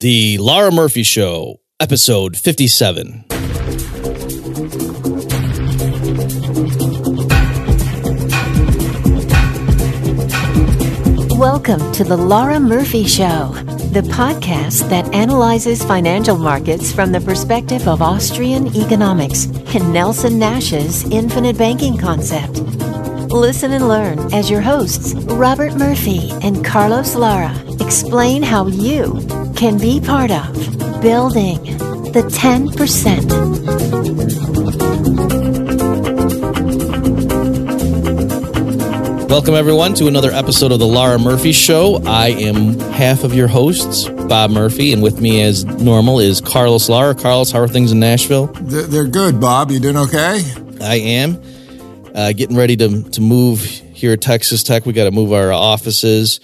The Lara-Murphy Show, episode 57. Welcome to the Lara-Murphy Show, the podcast that analyzes financial markets from the perspective of Austrian economics and Nelson Nash's infinite banking concept. Listen and learn as your hosts, Robert Murphy and Carlos Lara, explain how you can be part of building the 10%. Welcome, everyone, to another episode of The Lara-Murphy Show. I am half of your hosts, Bob Murphy, and with me, as normal, is Carlos Lara. Carlos, how are things in Nashville? They're good, Bob. You doing okay? I am. Uh, getting ready to, to move here at Texas Tech. We got to move our offices.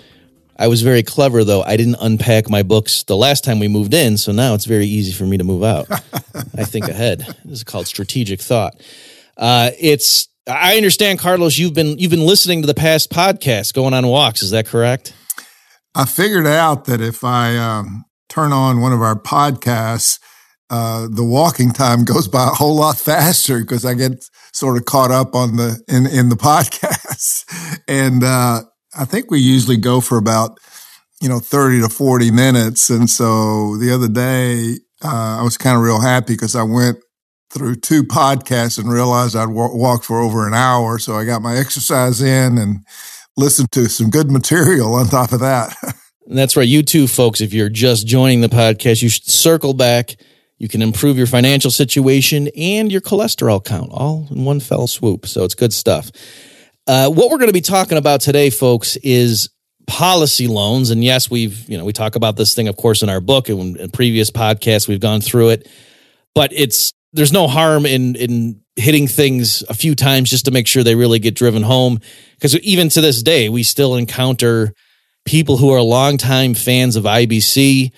I was very clever though. I didn't unpack my books the last time we moved in, so now it's very easy for me to move out. I think ahead. This is called strategic thought. Uh, it's I understand, Carlos. You've been you've been listening to the past podcasts, going on walks. Is that correct? I figured out that if I um, turn on one of our podcasts, uh, the walking time goes by a whole lot faster because I get sort of caught up on the in in the podcast, and uh, I think we usually go for about, you know, 30 to 40 minutes. And so the other day, uh, I was kind of real happy because I went through two podcasts and realized I'd w- walk for over an hour. So I got my exercise in and listened to some good material on top of that. that's right. You too, folks, if you're just joining the podcast, you should circle back. You can improve your financial situation and your cholesterol count all in one fell swoop. So it's good stuff. Uh, what we're going to be talking about today, folks, is policy loans. And yes, we've, you know, we talk about this thing, of course, in our book and in previous podcasts, we've gone through it. But it's, there's no harm in, in hitting things a few times just to make sure they really get driven home. Because even to this day, we still encounter people who are longtime fans of IBC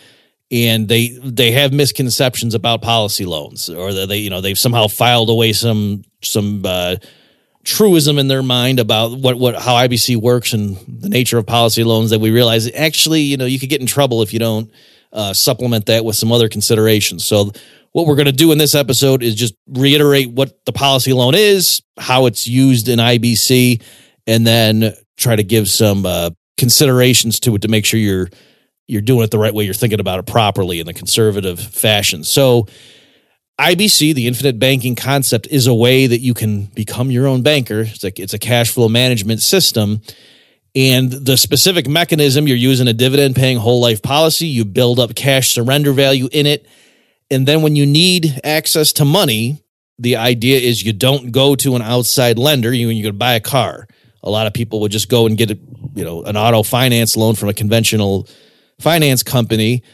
and they they have misconceptions about policy loans or they you know they've somehow filed away some some uh, truism in their mind about what what how IBC works and the nature of policy loans that we realize actually you know you could get in trouble if you don't uh, supplement that with some other considerations. So what we're going to do in this episode is just reiterate what the policy loan is, how it's used in IBC, and then try to give some uh, considerations to it to make sure you're you're doing it the right way, you're thinking about it properly in the conservative fashion. So IBC, the infinite banking concept, is a way that you can become your own banker. It's like it's a cash flow management system. And the specific mechanism, you're using a dividend paying whole life policy. You build up cash surrender value in it. And then when you need access to money, the idea is you don't go to an outside lender. You you to buy a car. A lot of people would just go and get a, you know, an auto finance loan from a conventional finance company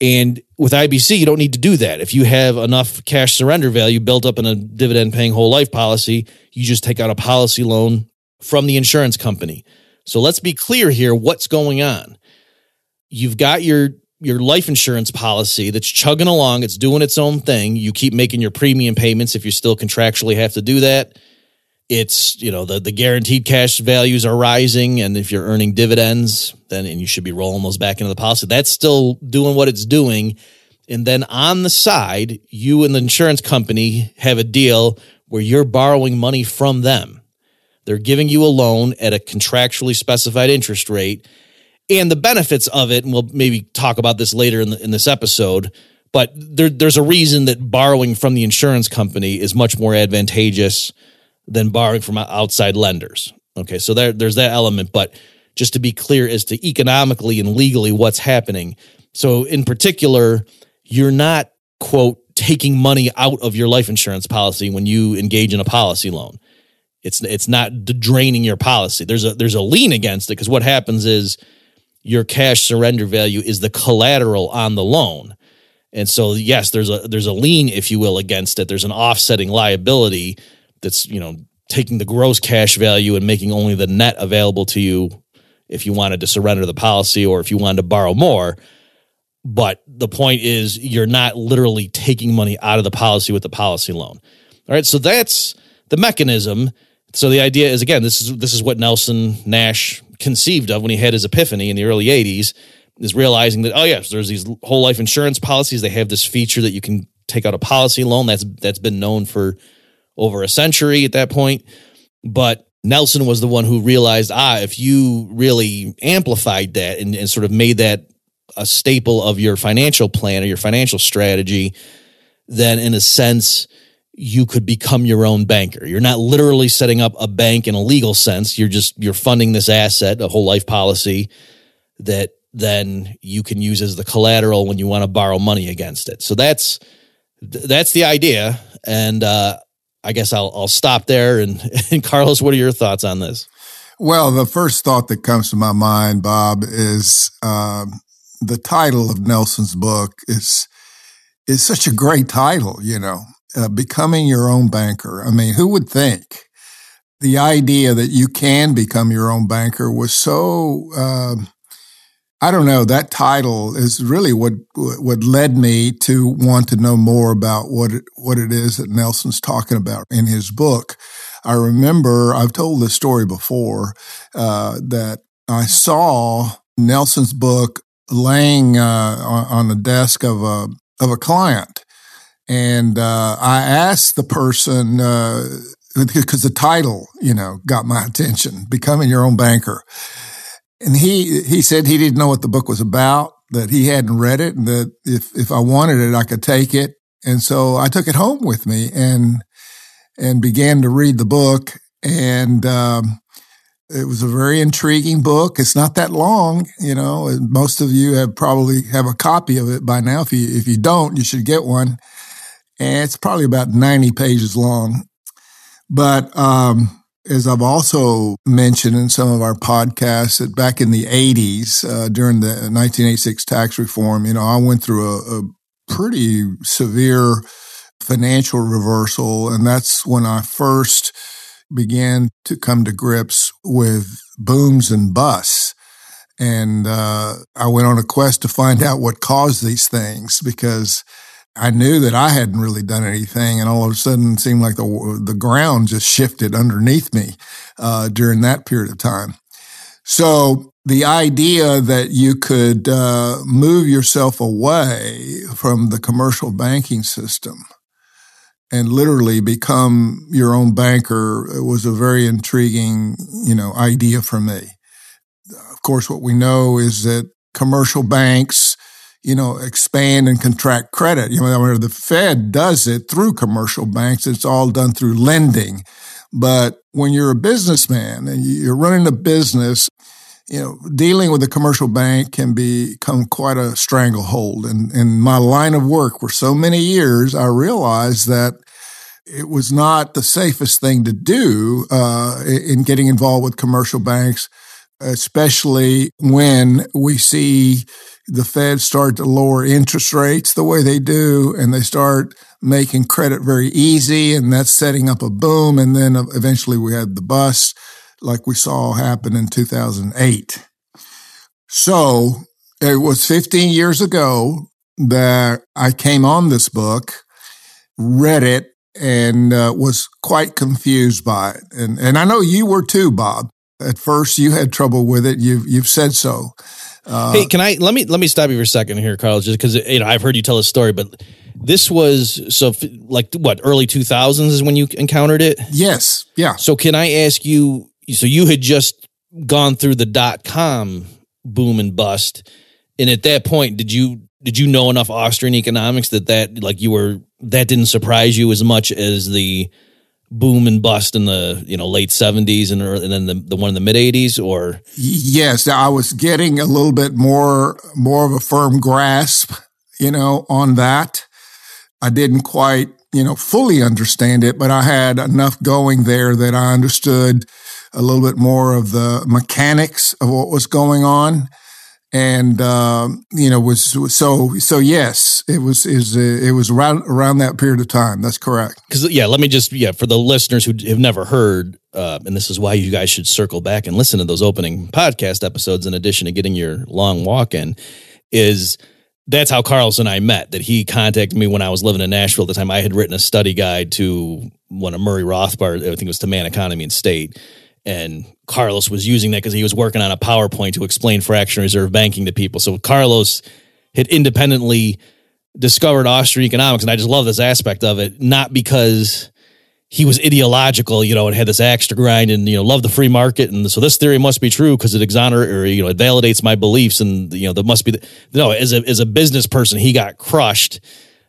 and with IBC, you don't need to do that. If you have enough cash surrender value built up in a dividend paying whole life policy, you just take out a policy loan from the insurance company. So let's be clear here what's going on. You've got your your life insurance policy that's chugging along, it's doing its own thing. You keep making your premium payments if you still contractually have to do that it's you know the the guaranteed cash values are rising and if you're earning dividends then and you should be rolling those back into the policy. That's still doing what it's doing. And then on the side you and the insurance company have a deal where you're borrowing money from them. They're giving you a loan at a contractually specified interest rate. And the benefits of it and we'll maybe talk about this later in, the, in this episode but there, there's a reason that borrowing from the insurance company is much more advantageous than borrowing from outside lenders. Okay, so there, there's that element, but just to be clear as to economically and legally what's happening. So, in particular, you're not, quote, taking money out of your life insurance policy when you engage in a policy loan. It's, it's not draining your policy. There's a, there's a lien against it because what happens is your cash surrender value is the collateral on the loan. And so, yes, there's a, there's a lien, if you will, against it. There's an offsetting liability that's you know taking the gross cash value and making only the net available to you if you wanted to surrender the policy or if you wanted to borrow more but the point is you're not literally taking money out of the policy with the policy loan all right so that's the mechanism so the idea is again this is this is what Nelson Nash conceived of when he had his epiphany in the early 80s is realizing that oh yes, there's these whole life insurance policies. They have this feature that you can take out a policy loan. That's that's been known for over a century at that point. But Nelson was the one who realized, ah, if you really amplified that and, and sort of made that a staple of your financial plan or your financial strategy, then in a sense, you could become your own banker. You're not literally setting up a bank in a legal sense. You're just you're funding this asset, a whole life policy that then you can use as the collateral when you want to borrow money against it. So that's that's the idea, and uh, I guess I'll I'll stop there. And, and Carlos, what are your thoughts on this? Well, the first thought that comes to my mind, Bob, is um, the title of Nelson's book is is such a great title. You know, uh, becoming your own banker. I mean, who would think? The idea that you can become your own banker was so uh, I don't know. That title is really what what led me to want to know more about what it, what it is that Nelson's talking about in his book. I remember I've told this story before uh, that I saw Nelson's book laying uh, on, on, the desk of a of a client, and uh, I asked the person because uh, the title, you know, got my attention, "Becoming Your Own Banker." And he, he said he didn't know what the book was about, that he hadn't read it and that if, if I wanted it, I could take it. And so I took it home with me and, and began to read the book. And, um, it was a very intriguing book. It's not that long, you know. Most of you have probably have a copy of it by now. If you if you don't, you should get one. And it's probably about ninety pages long. But um, as I've also mentioned in some of our podcasts, that back in the 80s, uh, during the 1986 tax reform, you know, I went through a, a pretty severe financial reversal. And that's when I first began to come to grips with booms and busts. And uh, I went on a quest to find out what caused these things because I knew that I hadn't really done anything, and all of a sudden, it seemed like the the ground just shifted underneath me uh, during that period of time. So the idea that you could uh, move yourself away from the commercial banking system and literally become your own banker was a very intriguing, you know, idea for me. Of course, what we know is that commercial banks you know, expand and contract credit. You know, the Fed does it through commercial banks. It's all done through lending. But when you're a businessman and you're running a business, you know, dealing with a commercial bank can become quite a stranglehold. And in my line of work for so many years, I realized that it was not the safest thing to do uh, in getting involved with commercial banks, especially when we see the Fed start to lower interest rates the way they do, and they start making credit very easy, and that's setting up a boom. And then eventually we had the bust, like we saw happen in 2008. So it was 15 years ago that I came on this book, read it, and uh, was quite confused by it. And and I know you were too, Bob. At first, you had trouble with it. You've you've said so. Uh, hey, can I let me let me stop you for a second here, Carl? Just because you know I've heard you tell a story, but this was so like what early two thousands is when you encountered it. Yes, yeah. So can I ask you? So you had just gone through the dot com boom and bust, and at that point, did you did you know enough Austrian economics that that like you were that didn't surprise you as much as the boom and bust in the you know late 70s and, and then the, the one in the mid 80s or? Yes i was getting a little bit more more of a firm grasp you know on that. I didn't quite you know fully understand it but i had enough going there that i understood a little bit more of the mechanics of what was going on and uh, you know was so so yes it was is it was around around that period of time that's correct because yeah let me just yeah for the listeners who have never heard uh, and this is why you guys should circle back and listen to those opening podcast episodes in addition to getting your long walk in is that's how Carlos and I met. That he contacted me when I was living in Nashville at the time. I had written a study guide to one of Murray Rothbard. I think it was to Man Economy and State and Carlos was using that because he was working on a PowerPoint to explain fractional reserve banking to people. So Carlos had independently discovered Austrian economics, and I just love this aspect of it, not because he was ideological, you know, and had this axe to grind and, you know, loved the free market. And so this theory must be true because it exonerates or, you know, it validates my beliefs. And, you know, there must be, the, no, as a, as a business person, he got crushed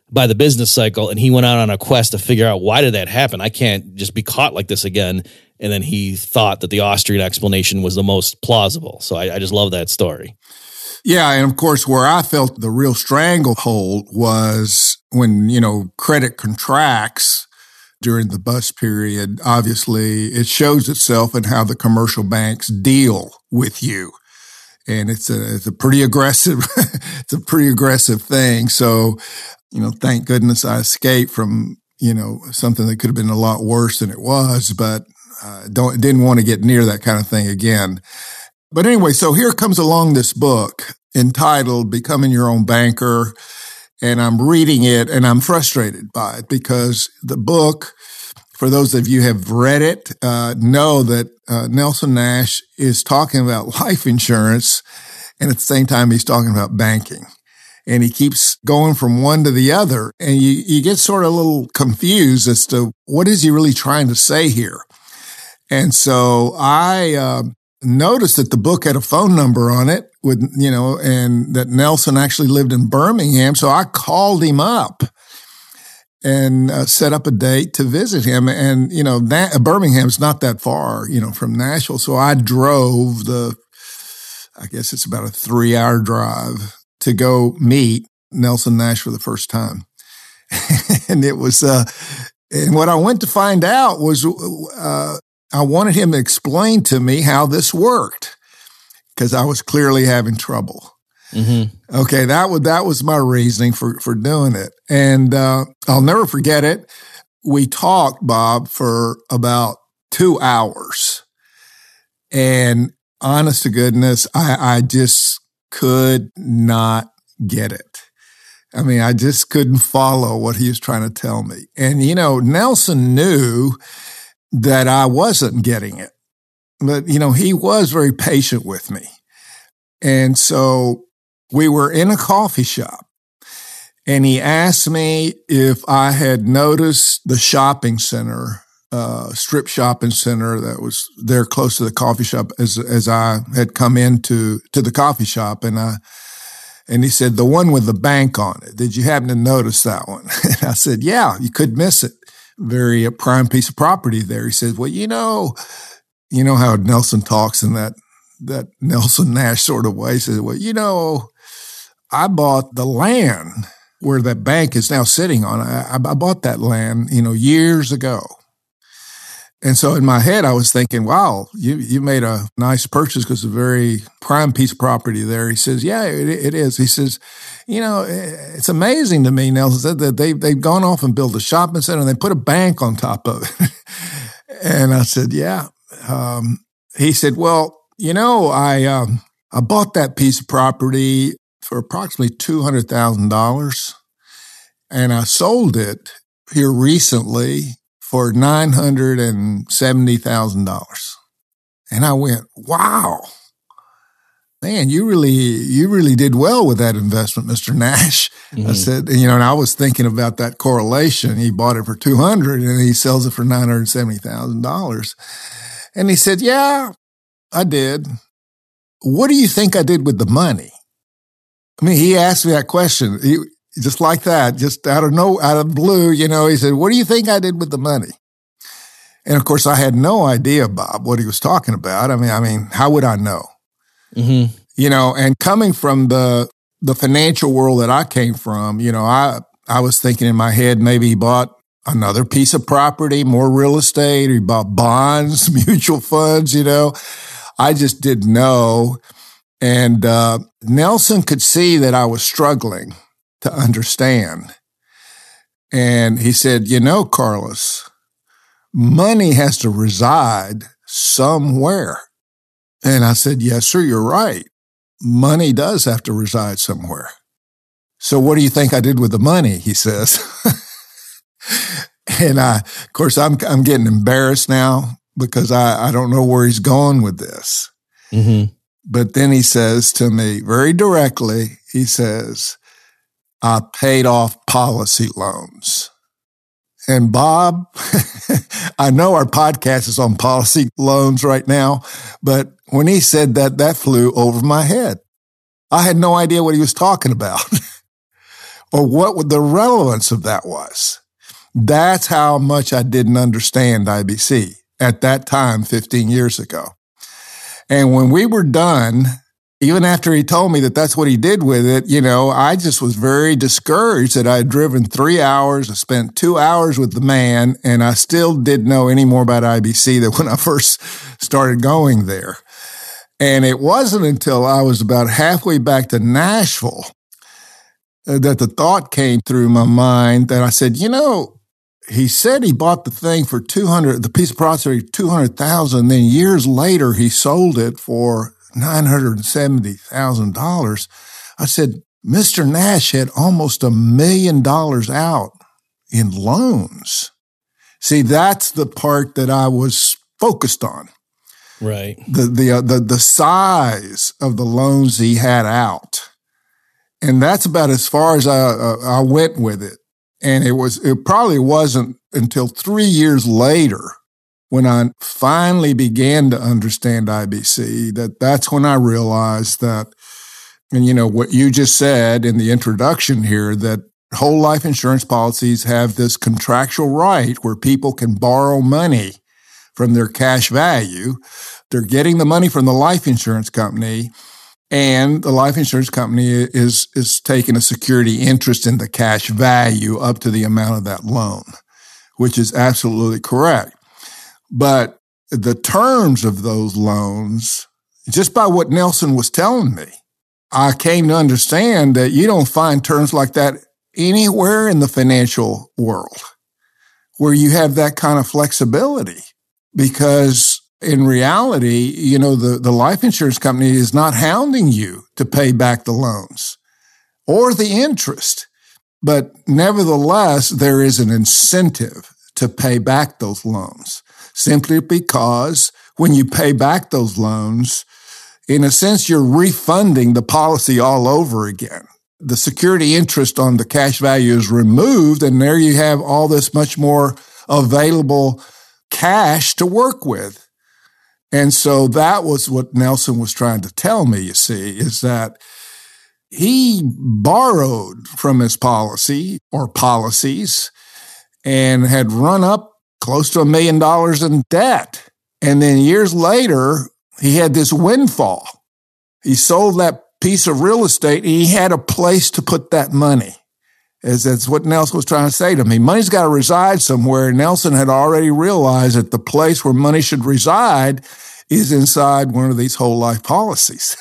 by the business cycle and he went out on a quest to figure out why did that happen? I can't just be caught like this again. And then he thought that the Austrian explanation was the most plausible. So I, I just love that story. Yeah, and of course, where I felt the real stranglehold was when, you know, credit contracts during the bust period. Obviously, it shows itself in how the commercial banks deal with you. And it's a, it's a pretty aggressive, it's a pretty aggressive thing. So, you know, thank goodness I escaped from, you know, something that could have been a lot worse than it was, but uh, don't, didn't want to get near that kind of thing again. But anyway, so here comes along this book entitled Becoming Your Own Banker. And I'm reading it and I'm frustrated by it because the book, for those of you have read it, uh, know that uh, Nelson Nash is talking about life insurance. And at the same time, he's talking about banking. And he keeps going from one to the other. And you, you get sort of a little confused as to what is he really trying to say here. And so I, uh, noticed that the book had a phone number on it with, you know, and that Nelson actually lived in Birmingham. So I called him up and uh, set up a date to visit him. And, you know, that, Birmingham's not that far, you know, from Nashville. So I drove the, I guess it's about a three hour drive to go meet Nelson Nash for the first time. and it was, uh, and what I went to find out was, uh, I wanted him to explain to me how this worked because I was clearly having trouble. Mm-hmm. Okay, that was that was my reasoning for for doing it, and uh, I'll never forget it. We talked, Bob, for about two hours, and honest to goodness, I, I just could not get it. I mean, I just couldn't follow what he was trying to tell me. And you know, Nelson knew that I wasn't getting it. But, you know, he was very patient with me. And so we were in a coffee shop and he asked me if I had noticed the shopping center, uh, strip shopping center that was there close to the coffee shop as, as I had come into, to the coffee shop. And I, and he said, the one with the bank on it. Did you happen to notice that one? And I said, yeah, you could miss it very uh, prime piece of property there. He says, well, you know, you know how Nelson talks in that, that Nelson Nash sort of way. He says, well, you know, I bought the land where that bank is now sitting on. I, I bought that land, you know, years ago. And so in my head, I was thinking, wow, you, you made a nice purchase because it's a very prime piece of property there. He says, yeah, it, it is. He says, you know, it's amazing to me, Nelson said that they, they've gone off and built a shopping center and they put a bank on top of it. and I said, yeah. Um, he said, well, you know, I, um, I bought that piece of property for approximately $200,000 and I sold it here recently for $970,000. And I went, wow, man, you really, you really did well with that investment, Mr. Nash. Mm-hmm. I said, you know, and I was thinking about that correlation. He bought it for 200 and he sells it for $970,000. And he said, yeah, I did. What do you think I did with the money? I mean, he asked me that question. He, just like that, just out of no, out of blue, you know, he said, what do you think I did with the money? And of course, I had no idea, Bob, what he was talking about. I mean, I mean, how would I know? Mm-hmm. You know, and coming from the, the financial world that I came from, you know, I, I was thinking in my head, maybe he bought another piece of property, more real estate, or he bought bonds, mutual funds, you know. I just didn't know. And uh, Nelson could see that I was struggling to understand. And he said, You know, Carlos, money has to reside somewhere. And I said, Yes, sir, you're right. Money does have to reside somewhere. So what do you think I did with the money? He says. and I, of course, I'm, I'm getting embarrassed now because I, I don't know where he's going with this. Mm-hmm. But then he says to me very directly, he says, I paid off policy loans. And Bob, I know our podcast is on policy loans right now, but when he said that, that flew over my head. I had no idea what he was talking about or what the relevance of that was. That's how much I didn't understand IBC at that time, 15 years ago. And when we were done, even after he told me that that's what he did with it, you know, I just was very discouraged that I had driven three hours, I spent two hours with the man, and I still didn't know any more about IBC than when I first started going there. And it wasn't until I was about halfway back to Nashville uh, that the thought came through my mind that I said, you know, he said he bought the thing for 200, the piece of property, 200,000. Then years later, he sold it for $970,000. I said, Mr. Nash had almost a million dollars out in loans. See, that's the part that I was focused on. Right. The, the, uh, the, the size of the loans he had out. And that's about as far as I, uh, I went with it. And it was, it probably wasn't until three years later when I finally began to understand IBC that that's when I realized that, and you know, what you just said in the introduction here, that whole life insurance policies have this contractual right where people can borrow money from their cash value. They're getting the money from the life insurance company and the life insurance company is is taking a security interest in the cash value up to the amount of that loan, which is absolutely correct. But the terms of those loans, just by what Nelson was telling me, I came to understand that you don't find terms like that anywhere in the financial world where you have that kind of flexibility because in reality, you know, the, the life insurance company is not hounding you to pay back the loans or the interest. But nevertheless, there is an incentive to pay back those loans simply because when you pay back those loans, in a sense, you're refunding the policy all over again. The security interest on the cash value is removed, and there you have all this much more available cash to work with. And so that was what Nelson was trying to tell me, you see, is that he borrowed from his policy or policies and had run up close to a million dollars in debt. And then years later, he had this windfall. He sold that piece of real estate he had a place to put that money. As that's what Nelson was trying to say to me. Money's got to reside somewhere. Nelson had already realized that the place where money should reside is inside one of these whole life policies.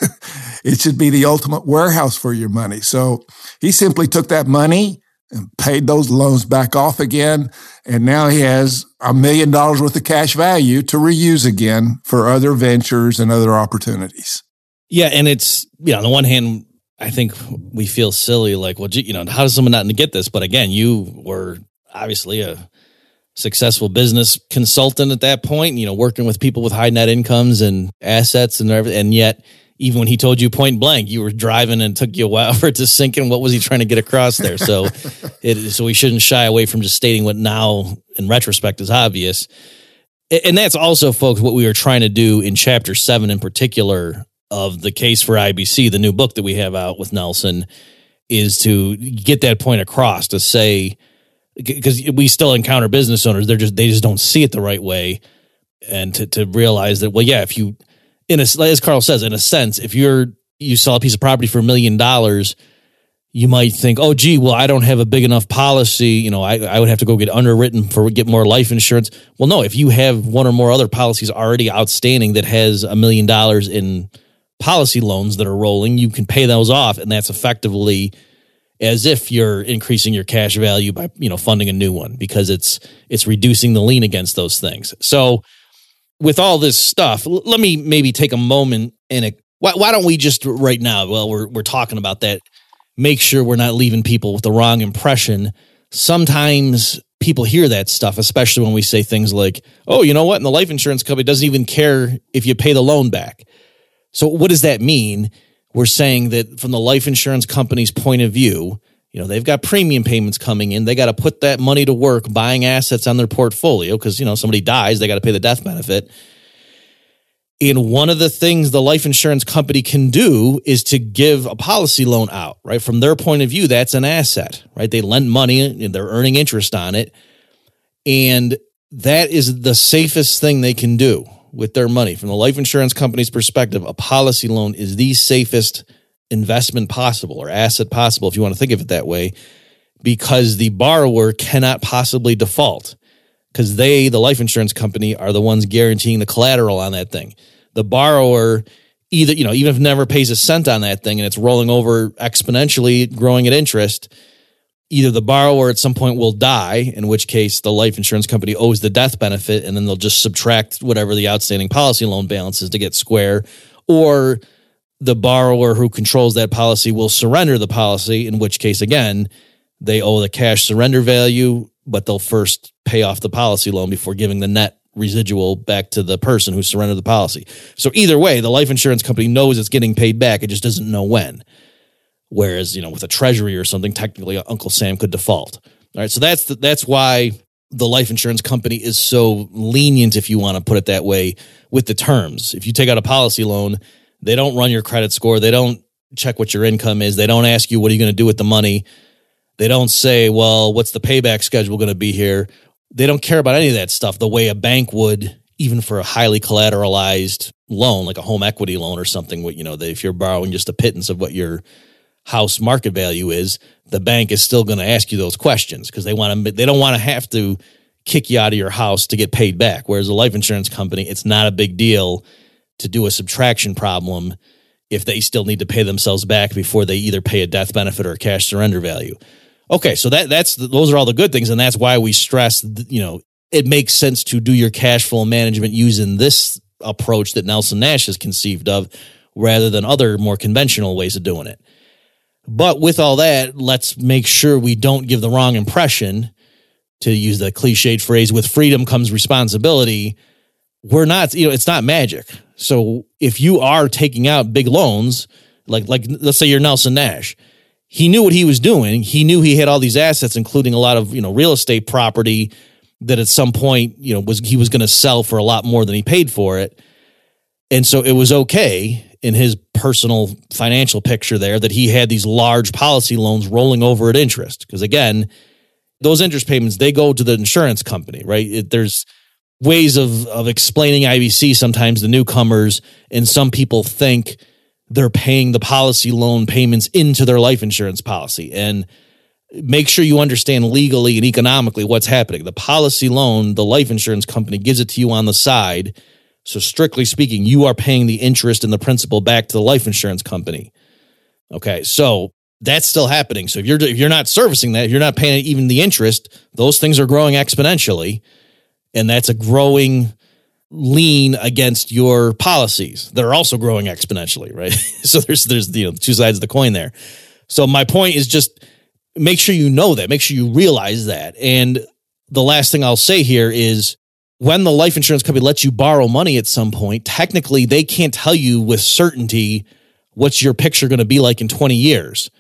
it should be the ultimate warehouse for your money. So he simply took that money and paid those loans back off again. And now he has a million dollars worth of cash value to reuse again for other ventures and other opportunities. Yeah. And it's, you know, on the one hand, I think we feel silly, like, well, you know, how does someone not get this? But again, you were obviously a successful business consultant at that point, you know, working with people with high net incomes and assets and everything. And yet, even when he told you point blank, you were driving and took you a while for it to sink in. What was he trying to get across there? So, it, so we shouldn't shy away from just stating what now, in retrospect, is obvious. And that's also, folks, what we were trying to do in chapter seven, in particular, of the case for IBC, the new book that we have out with Nelson, is to get that point across to say because we still encounter business owners they're just they just don't see it the right way and to, to realize that well yeah if you in a as carl says in a sense if you're you sell a piece of property for a million dollars you might think oh gee well i don't have a big enough policy you know I, I would have to go get underwritten for get more life insurance. Well no if you have one or more other policies already outstanding that has a million dollars in policy loans that are rolling you can pay those off and that's effectively as if you're increasing your cash value by you know funding a new one because it's it's reducing the lien against those things. So with all this stuff l- let me maybe take a moment and a, why, why don't we just right now well we're, we're talking about that make sure we're not leaving people with the wrong impression sometimes people hear that stuff, especially when we say things like, oh, you know what? And the life insurance company doesn't even care if you pay the loan back. So, what does that mean? We're saying that from the life insurance company's point of view, you know, they've got premium payments coming in. They got to put that money to work buying assets on their portfolio because, you know, somebody dies, they got to pay the death benefit. And one of the things the life insurance company can do is to give a policy loan out, right? From their point of view, that's an asset, right? They lend money and they're earning interest on it. And that is the safest thing they can do with their money. From the life insurance company's perspective, a policy loan is the safest investment possible or asset possible, if you want to think of it that way, because the borrower cannot possibly default because they, the life insurance company, are the ones guaranteeing the collateral on that thing. The borrower, either, you know, even if never pays a cent on that thing and it's rolling over exponentially, growing at interest, either the borrower at some point will die, in which case the life insurance company owes the death benefit, and then they'll just subtract whatever the outstanding policy loan balance is to get square, or the borrower who controls that policy will surrender the policy, in which case, again, they owe the cash surrender value but they'll first pay off the policy loan before giving the net residual back to the person who surrendered the policy. So either way, the life insurance company knows it's getting paid back. It just doesn't know when. Whereas, you know, with a treasury or something, technically uh, Uncle Sam could default. All right. So that's the, that's why the life insurance company is so lenient, if you want to put it that way, with the terms. If you take out a policy loan, they don't run your credit score. They don't check what your income is. They don't ask you what are you going to do with the money. They don't say, well, what's the payback schedule going to be here? They don't care about any of that stuff the way a bank would, even for a highly collateralized loan, like a home equity loan or something. You know, if you're borrowing just a pittance of what your house market value is, the bank is still going to ask you those questions because they want to. They don't want to have to kick you out of your house to get paid back. Whereas a life insurance company, it's not a big deal to do a subtraction problem if they still need to pay themselves back before they either pay a death benefit or a cash surrender value. Okay, so that that's those are all the good things, and that's why we stress. You know, it makes sense to do your cash flow management using this approach that Nelson Nash has conceived of, rather than other more conventional ways of doing it. But with all that, let's make sure we don't give the wrong impression. To use the cliched phrase, with freedom comes responsibility. We're not, you know, it's not magic. So if you are taking out big loans, like like let's say you're Nelson Nash he knew what he was doing. He knew he had all these assets, including a lot of you know real estate property that at some point you know was he was going to sell for a lot more than he paid for it, and so it was okay in his personal financial picture there that he had these large policy loans rolling over at interest. Because again those interest payments they go to the insurance company right? It, there's ways of of explaining IBC sometimes the newcomers and some people think they're paying the policy loan payments into their life insurance policy and make sure you understand legally and economically what's happening. The policy loan, the life insurance company gives it to you on the side. So strictly speaking, you are paying the interest and the principal back to the life insurance company. Okay. So that's still happening. So if you're if you're not servicing that, if you're not paying even the interest, those things are growing exponentially and that's a growing lien against your policies that are also growing exponentially, right? so there's there's you know two sides of the coin there. So my point is just make sure you know that, make sure you realize that. And the last thing I'll say here is when the life insurance company lets you borrow money at some point, technically they can't tell you with certainty what's your picture going to be like in 20 years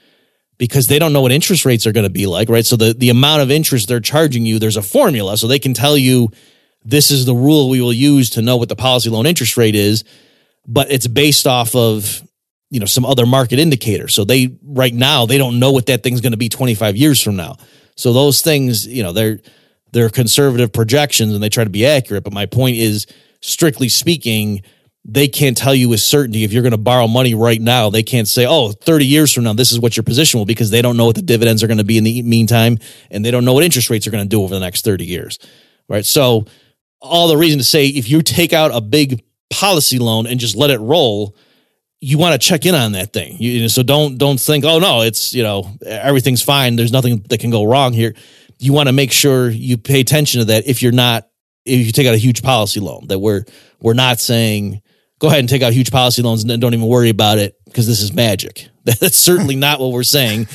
because they don't know what interest rates are going to be like, right? So the, the amount of interest they're charging you, there's a formula. So they can tell you this is the rule we will use to know what the policy loan interest rate is, but it's based off of you know some other market indicator. So they right now they don't know what that thing's going to be 25 years from now. So those things, you know, they're they're conservative projections and they try to be accurate, but my point is strictly speaking, they can't tell you with certainty if you're going to borrow money right now. They can't say, oh, 30 years from now, this is what your position will be because they don't know what the dividends are going to be in the meantime and they don't know what interest rates are going to do over the next 30 years. Right. So all the reason to say if you take out a big policy loan and just let it roll, you want to check in on that thing. You, so don't don't think, oh no, it's you know everything's fine. There's nothing that can go wrong here. You want to make sure you pay attention to that. If you're not, if you take out a huge policy loan, that we're we're not saying go ahead and take out huge policy loans and don't even worry about it because this is magic. That's certainly not what we're saying.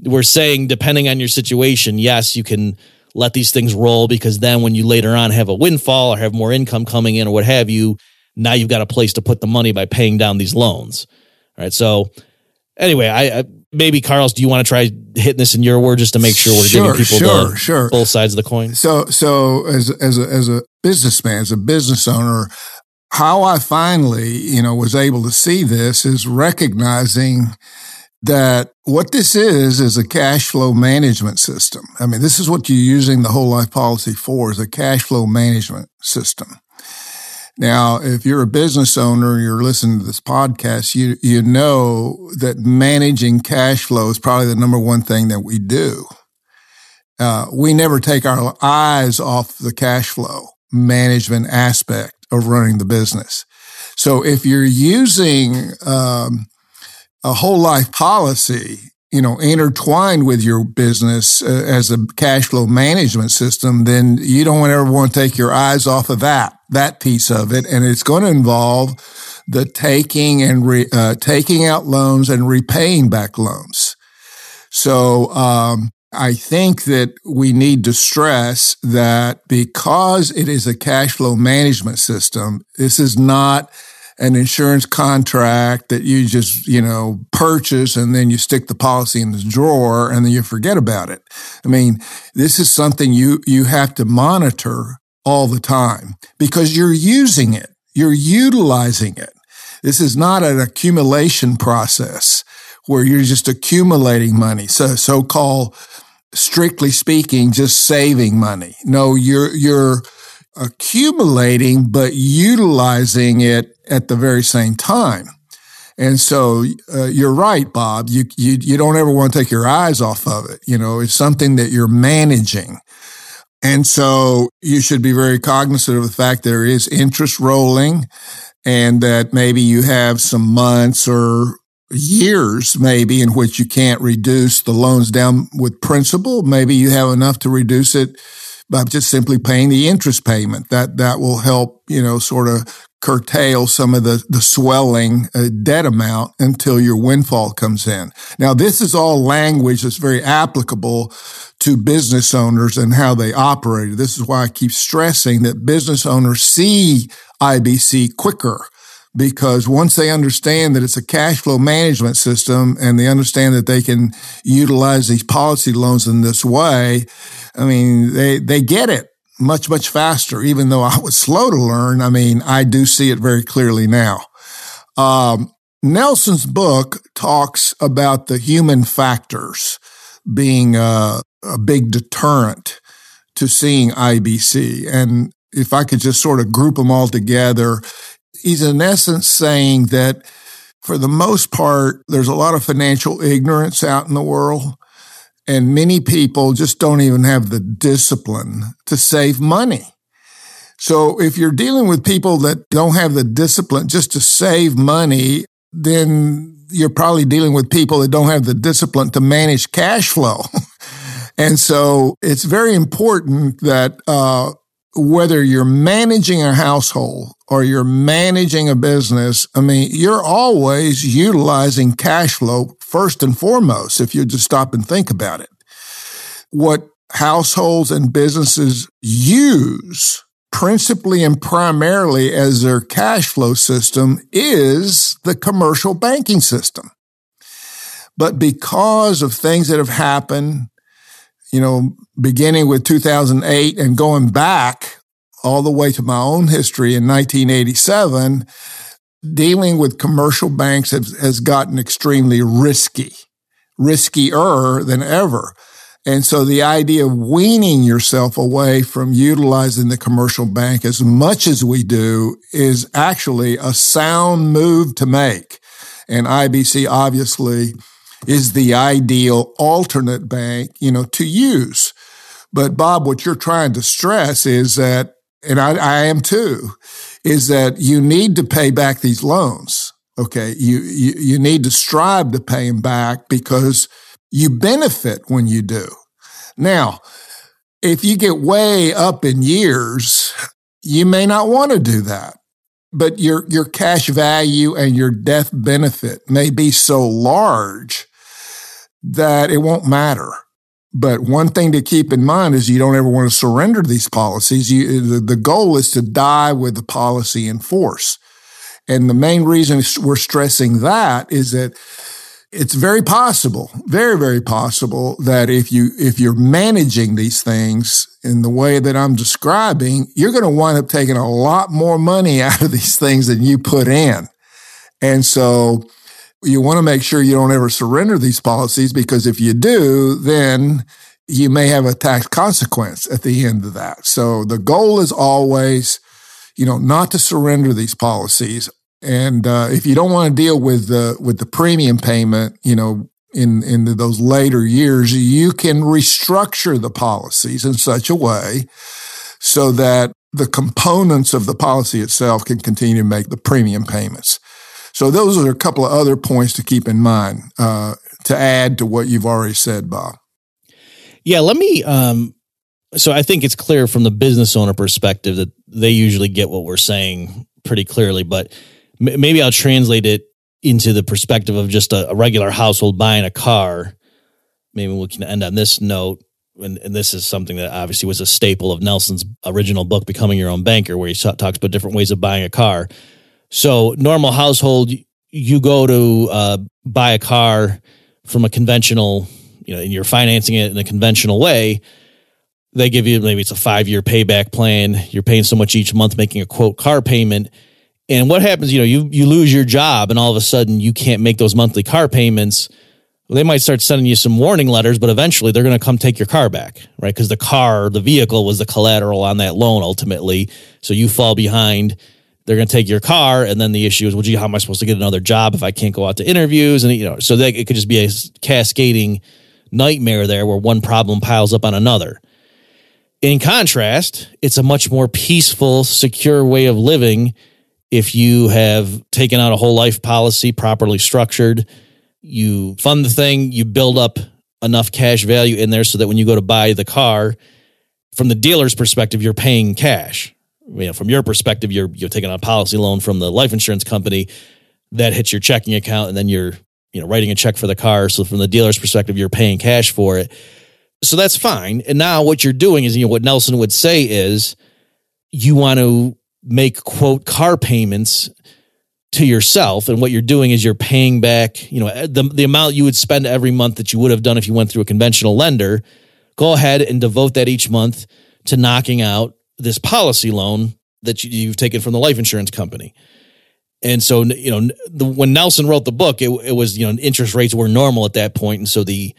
We're saying depending on your situation, yes, you can let these things roll because then when you later on have a windfall or have more income coming in or what have you, now you've got a place to put the money by paying down these loans. All right. So anyway, I, I maybe Carlos, do you want to try hitting this in your word just to make sure we're sure, giving people sure, the, sure. both sides of the coin? So, so as as a, as a businessman, as a business owner, how I finally, you know, was able to see this is recognizing that what this is is a cash flow management system. I mean, this is what you're using the whole life policy for is a cash flow management system. Now, if you're a business owner you're listening to this podcast, you, you know that managing cash flow is probably the number one thing that we do. Uh, we never take our eyes off the cash flow management aspect of running the business. So if you're using um, a whole life policy, you know, intertwined with your business uh, as a cash flow management system, then you don't ever want to take your eyes off of that, that piece of it. And it's going to involve the taking and re, uh, taking out loans and repaying back loans. So, um, I think that we need to stress that because it is a cash flow management system, this is not an insurance contract that you just, you know, purchase and then you stick the policy in the drawer and then you forget about it. I mean, this is something you, you have to monitor all the time because you're using it. You're utilizing it. This is not an accumulation process where you're just accumulating money. So so-called strictly speaking, just saving money. No, you're, you're accumulating, but utilizing it at the very same time. And so uh, you're right, Bob. You, you you don't ever want to take your eyes off of it. You know, it's something that you're managing. And so you should be very cognizant of the fact there is interest rolling and that maybe you have some months or years maybe in which you can't reduce the loans down with principal. Maybe you have enough to reduce it by just simply paying the interest payment. That, that will help, you know, sort of curtail some of the, the swelling uh, debt amount until your windfall comes in. Now, this is all language that's very applicable to business owners and how they operate. This is why I keep stressing that business owners see IBC quicker because once they understand that it's a cash flow management system and they understand that they can utilize these policy loans in this way, I mean, they, they get it much, much faster. Even though I was slow to learn, I mean, I do see it very clearly now. Um, Nelson's book talks about the human factors being a, a big deterrent to seeing IBC. And if I could just sort of group them all together, he's in essence saying that for the most part, there's a lot of financial ignorance out in the world. And many people just don't even have the discipline to save money. So if you're dealing with people that don't have the discipline just to save money, then you're probably dealing with people that don't have the discipline to manage cash flow. and so it's very important that, uh, whether you're managing a household or you're managing a business, I mean, you're always utilizing cash flow first and foremost, if you just stop and think about it. What households and businesses use principally and primarily as their cash flow system is the commercial banking system. But because of things that have happened, you know, beginning with 2008 and going back all the way to my own history in 1987, dealing with commercial banks has, has gotten extremely risky, riskier than ever. And so the idea of weaning yourself away from utilizing the commercial bank as much as we do is actually a sound move to make. And IBC obviously is the ideal alternate bank, you know, to use. But Bob, what you're trying to stress is that, and I, I am too, is that you need to pay back these loans. Okay. You, you, you need to strive to pay them back because you benefit when you do. Now, if you get way up in years, you may not want to do that. But your, your cash value and your death benefit may be so large that it won't matter. But one thing to keep in mind is you don't ever want to surrender these policies. You, the, the goal is to die with the policy in force. And the main reason we're stressing that is that it's very possible, very, very possible that if you, if you're managing these things in the way that I'm describing, you're going to wind up taking a lot more money out of these things than you put in. And so you want to make sure you don't ever surrender these policies because if you do, then you may have a tax consequence at the end of that. So the goal is always, you know, not to surrender these policies. And uh, if you don't want to deal with the with the premium payment, you know, in in those later years, you can restructure the policies in such a way so that the components of the policy itself can continue to make the premium payments. So those are a couple of other points to keep in mind uh, to add to what you've already said, Bob. Yeah, let me. Um, so I think it's clear from the business owner perspective that they usually get what we're saying pretty clearly, but m- maybe I'll translate it into the perspective of just a, a, regular household buying a car. Maybe we can end on this note. And, and, this is something that obviously was a staple of Nelson's original book, Becoming Your Own Banker, where he talks about different ways of buying a car. So, normal household, you go to uh, buy a car from a conventional, you know, and you're financing it in a conventional way. They give you maybe it's a five year payback plan. You're paying so much each month, making a quote car payment. And what happens, you know, you, you lose your job and all of a sudden you can't make those monthly car payments. they might start sending you some warning letters, but eventually they're going to come take your car back, right? Because the car, the vehicle was the collateral on that loan ultimately. So you fall behind they're going to take your car and then the issue is well gee how am i supposed to get another job if i can't go out to interviews? And you know so it could just be a cascading nightmare there where one problem piles up on another. In contrast it's a much more peaceful secure way of living if you have taken out a whole life policy properly structured. You fund the thing you build up enough cash value in there so that when you go to buy the car from the dealer's perspective you're paying cash you know, from your perspective, you're you're taking a policy loan from the life insurance company that hits your checking account, and then you're you know writing a check for the car. So from the dealer's perspective, you're paying cash for it. So that's fine. And now what you're doing is, you know, what Nelson would say is, you want to make quote car payments to yourself and what you're doing is you're paying back you know the, the amount you would spend every month that you would have done if you went through a conventional lender go ahead and devote that each month to knocking out this policy loan that you, have taken from the life insurance company. And so, you know, the, when Nelson wrote the book, it, it was, you know, interest rates were normal at that point, And so the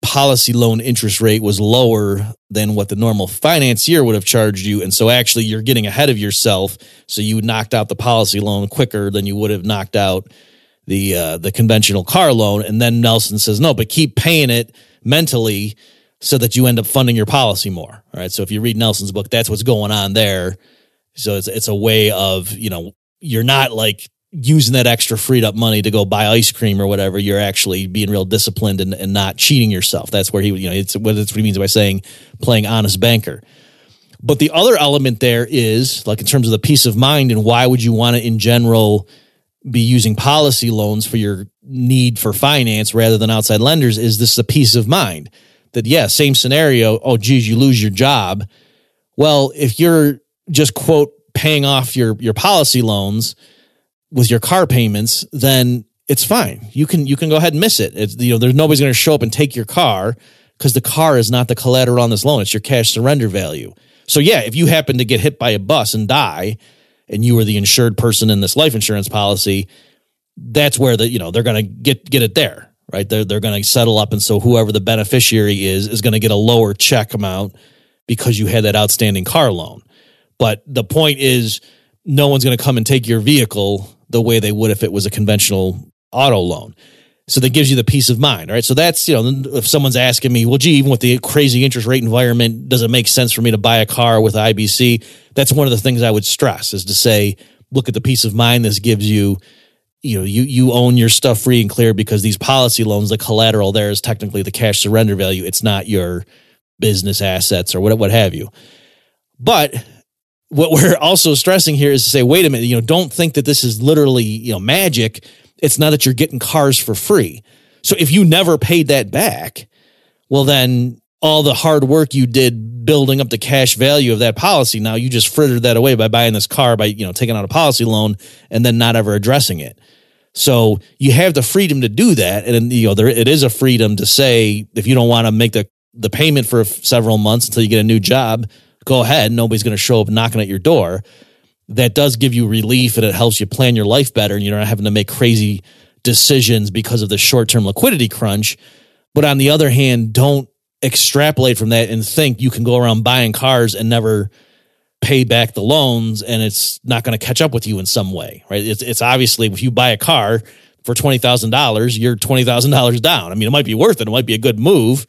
policy loan interest rate was lower than what the normal financier would have charged you. And so actually you're getting ahead of yourself. So you knocked out the policy loan quicker than you would have knocked out the, uh, the conventional car loan. And then Nelson says, no, but keep paying it mentally so that you end up funding your policy more. All right. So if you read Nelson's book, that's what's going on there. So it's it's a way of, you know, you're not like using that extra freed up money to go buy ice cream or whatever. You're actually being real disciplined and, and not cheating yourself. That's where he, you know, it's what, what he means by saying playing honest banker. But the other element there is like in terms of the peace of mind and why would you want to in general be using policy loans for your need for finance rather than outside lenders is this a peace of mind that yeah, same scenario. Oh, geez, you lose your job. Well, if you're just quote paying off your your policy loans with your car payments, then it's fine. You can you can go ahead and miss it. It's, you know, there's nobody's going to show up and take your car because the car is not the collateral on this loan. It's your cash surrender value. So yeah, if you happen to get hit by a bus and die, and you were the insured person in this life insurance policy, that's where the you know they're going to get get it there right? They're, they're going to settle up. And so whoever the beneficiary is, is going to get a lower check amount because you had that outstanding car loan. But the point is, no one's going to come and take your vehicle the way they would if it was a conventional auto loan. So that gives you the peace of mind, right? So that's, you know, if someone's asking me, well, gee, even with the crazy interest rate environment, does it make sense for me to buy a car with IBC? That's one of the things I would stress is to say, look at the peace of mind this gives you you know you you own your stuff free and clear because these policy loans the collateral there is technically the cash surrender value. It's not your business assets or what what have you. But what we're also stressing here is to say wait a minute you know don't think that this is literally you know magic. It's not that you're getting cars for free. So if you never paid that back well, then all the hard work you did building up the cash value of that policy, now you just frittered that away by buying this car, by, you know, taking out a policy loan and then not ever addressing it. So you have the freedom to do that. And, you know, there, it is a freedom to say, if you don't want to make the, the payment for several months until you get a new job, go ahead. Nobody's going to show up knocking at your door. That does give you relief and it helps you plan your life better. And you're not having to make crazy decisions because of the short term liquidity crunch. But on the other hand, don't extrapolate from that and think you can go around buying cars and never pay back the loans and it's not going to catch up with you in some way, right? It's, it's obviously if you buy a car for $20,000, you're $20,000 down. I mean, it might be worth it. It might be a good move.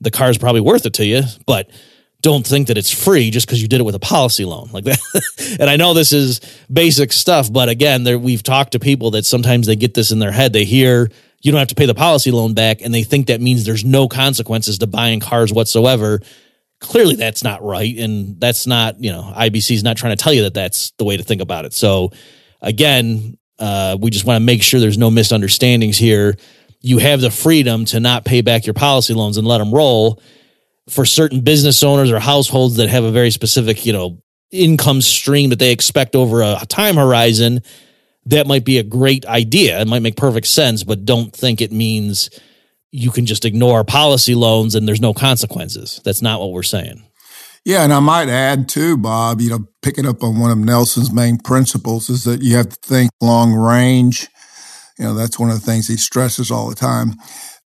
The car is probably worth it to you, but don't think that it's free just because you did it with a policy loan like that. and I know this is basic stuff, but again, there, we've talked to people that sometimes they get this in their head. They hear you don't have to pay the policy loan back and they think that means there's no consequences to buying cars whatsoever. Clearly that's not right and that's not you know ibc is not trying to tell you that that's the way to think about it. So again uh, we just want to make sure there's no misunderstandings here. You have the freedom to not pay back your policy loans and let them roll. For certain business owners or households that have a very specific you know income stream that they expect over a time horizon that might be a great idea it might make perfect sense but don't think it means you can just ignore policy loans and there's no consequences. That's not what we're saying. Yeah, and I might add too, Bob, you know, picking up on one of Nelson's main principles is that you have to think long range. You know, that's one of the things he stresses all the time.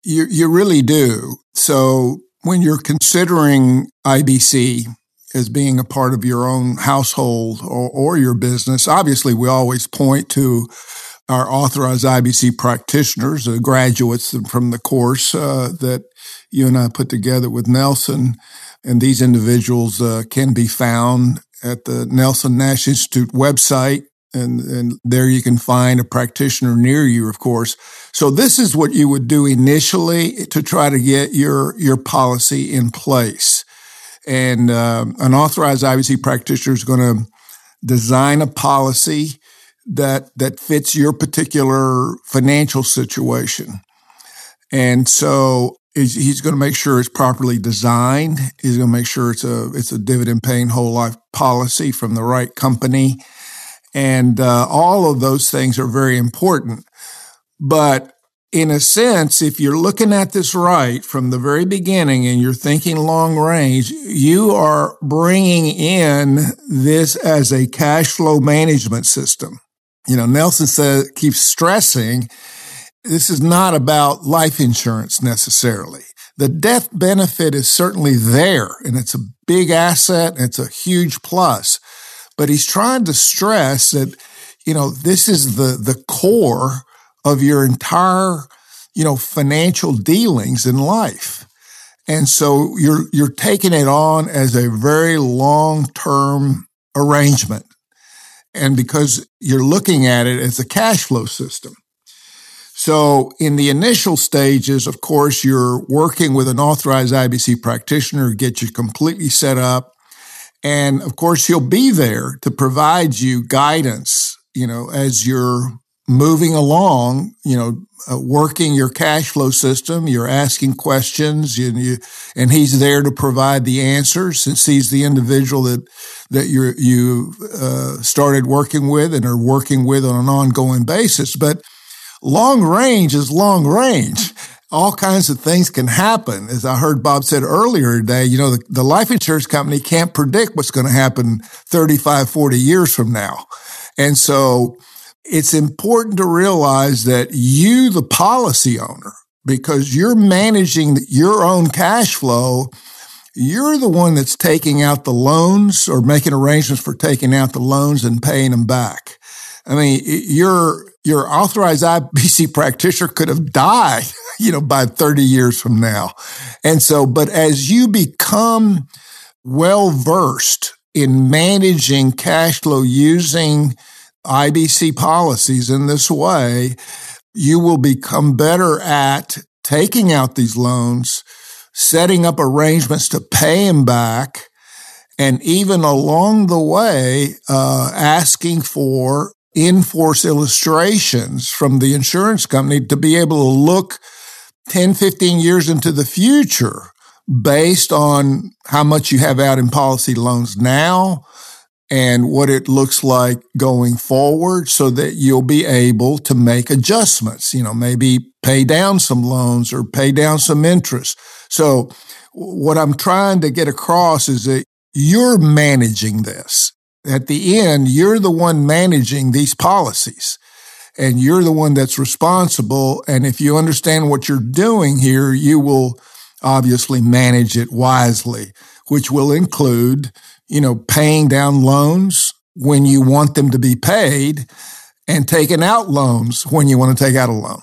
You, you really do. So when you're considering IBC as being a part of your own household or, or your business, obviously we always point to our authorized IBC practitioners, the graduates from the course uh, that you and I put together with Nelson. And these individuals uh, can be found at the Nelson Nash Institute website. And, and there you can find a practitioner near you, of course. So this is what you would do initially to try to get your, your policy in place. And uh, an authorized IBC practitioner is going to design a policy that that fits your particular financial situation. And so he's going to make sure it's properly designed. He's going to make sure it's a it's a dividend paying whole life policy from the right company, and uh, all of those things are very important. But in a sense, if you're looking at this right from the very beginning and you're thinking long range, you are bringing in this as a cash flow management system you know, Nelson says, keeps stressing this is not about life insurance necessarily. The death benefit is certainly there and it's a big asset it's a huge plus. But he's trying to stress that, you know, this is the, the core of your entire, you know, financial dealings in life. And so you're, you're taking it on as a very long term arrangement and because you're looking at it as a cash flow system. So in the initial stages, of course, you're working with an authorized IBC practitioner get you completely set up. And of course, he'll be there to provide you guidance, you know, as you're moving along, you know, uh, working your cash flow system. You're asking questions and you, and he's there to provide the answers since he's the individual that, that you you, uh, started working with and are working with on an ongoing basis. But long range is long range. All kinds of things can happen. As I heard Bob said earlier today, you know, the, the life insurance company can't predict what's going to happen 35, 40 years from now. And so, it's important to realize that you, the policy owner, because you're managing your own cash flow, you're the one that's taking out the loans or making arrangements for taking out the loans and paying them back. I mean, your, your authorized IBC practitioner could have died, you know, by 30 years from now. And so, but as you become well versed in managing cash flow using IBC policies in this way, you will become better at taking out these loans, setting up arrangements to pay them back, and even along the way, uh, asking for in-force illustrations from the insurance company to be able to look 10, 15 years into the future based on how much you have out in policy loans now and what it looks like going forward so that you'll be able to make adjustments, you know, maybe pay down some loans or pay down some interest. So what I'm trying to get across is that you're managing this. At the end, you're the one managing these policies and you're the one that's responsible. And if you understand what you're doing here, you will obviously manage it wisely, which will include you know, paying down loans when you want them to be paid and taking out loans when you want to take out a loan.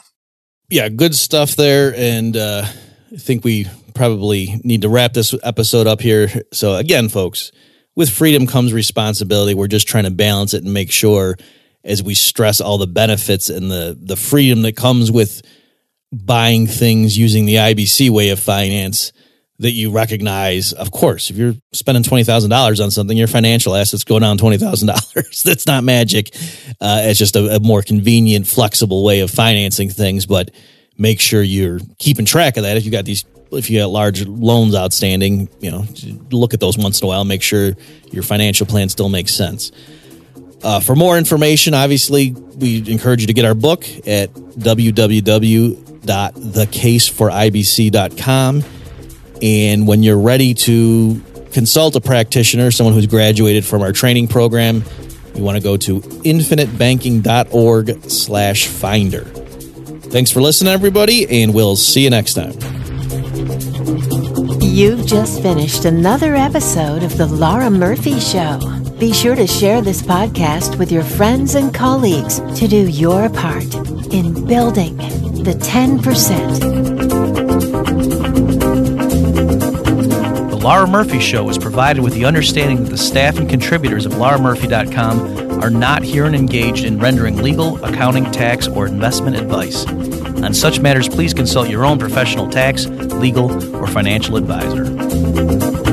Yeah, good stuff there. And uh, I think we probably need to wrap this episode up here. So, again, folks, with freedom comes responsibility. We're just trying to balance it and make sure as we stress all the benefits and the, the freedom that comes with buying things using the IBC way of finance that you recognize, of course, if you're spending $20,000 on something, your financial assets go down $20,000. That's not magic. Uh, it's just a, a, more convenient, flexible way of financing things, but make sure you're keeping track of that. If you got these, if you got large loans outstanding, you know, look at those once in a while, make sure your financial plan still makes sense. Uh, for more information, obviously, we encourage you to get our book at www.thecaseforibc.com and when you're ready to consult a practitioner, someone who's graduated from our training program, you want to go to infinitebanking.org slash finder. Thanks for listening, everybody, and we'll see you next time. You've just finished another episode of The Lara-Murphy Show. Be sure to share this podcast with your friends and colleagues to do your part in building the 10%. Lara-Murphy Show is provided with the understanding that the staff and contributors of laramurphy.com are not here and engaged in rendering legal, accounting, tax, or investment advice. On such matters, please consult your own professional tax, legal, or financial advisor.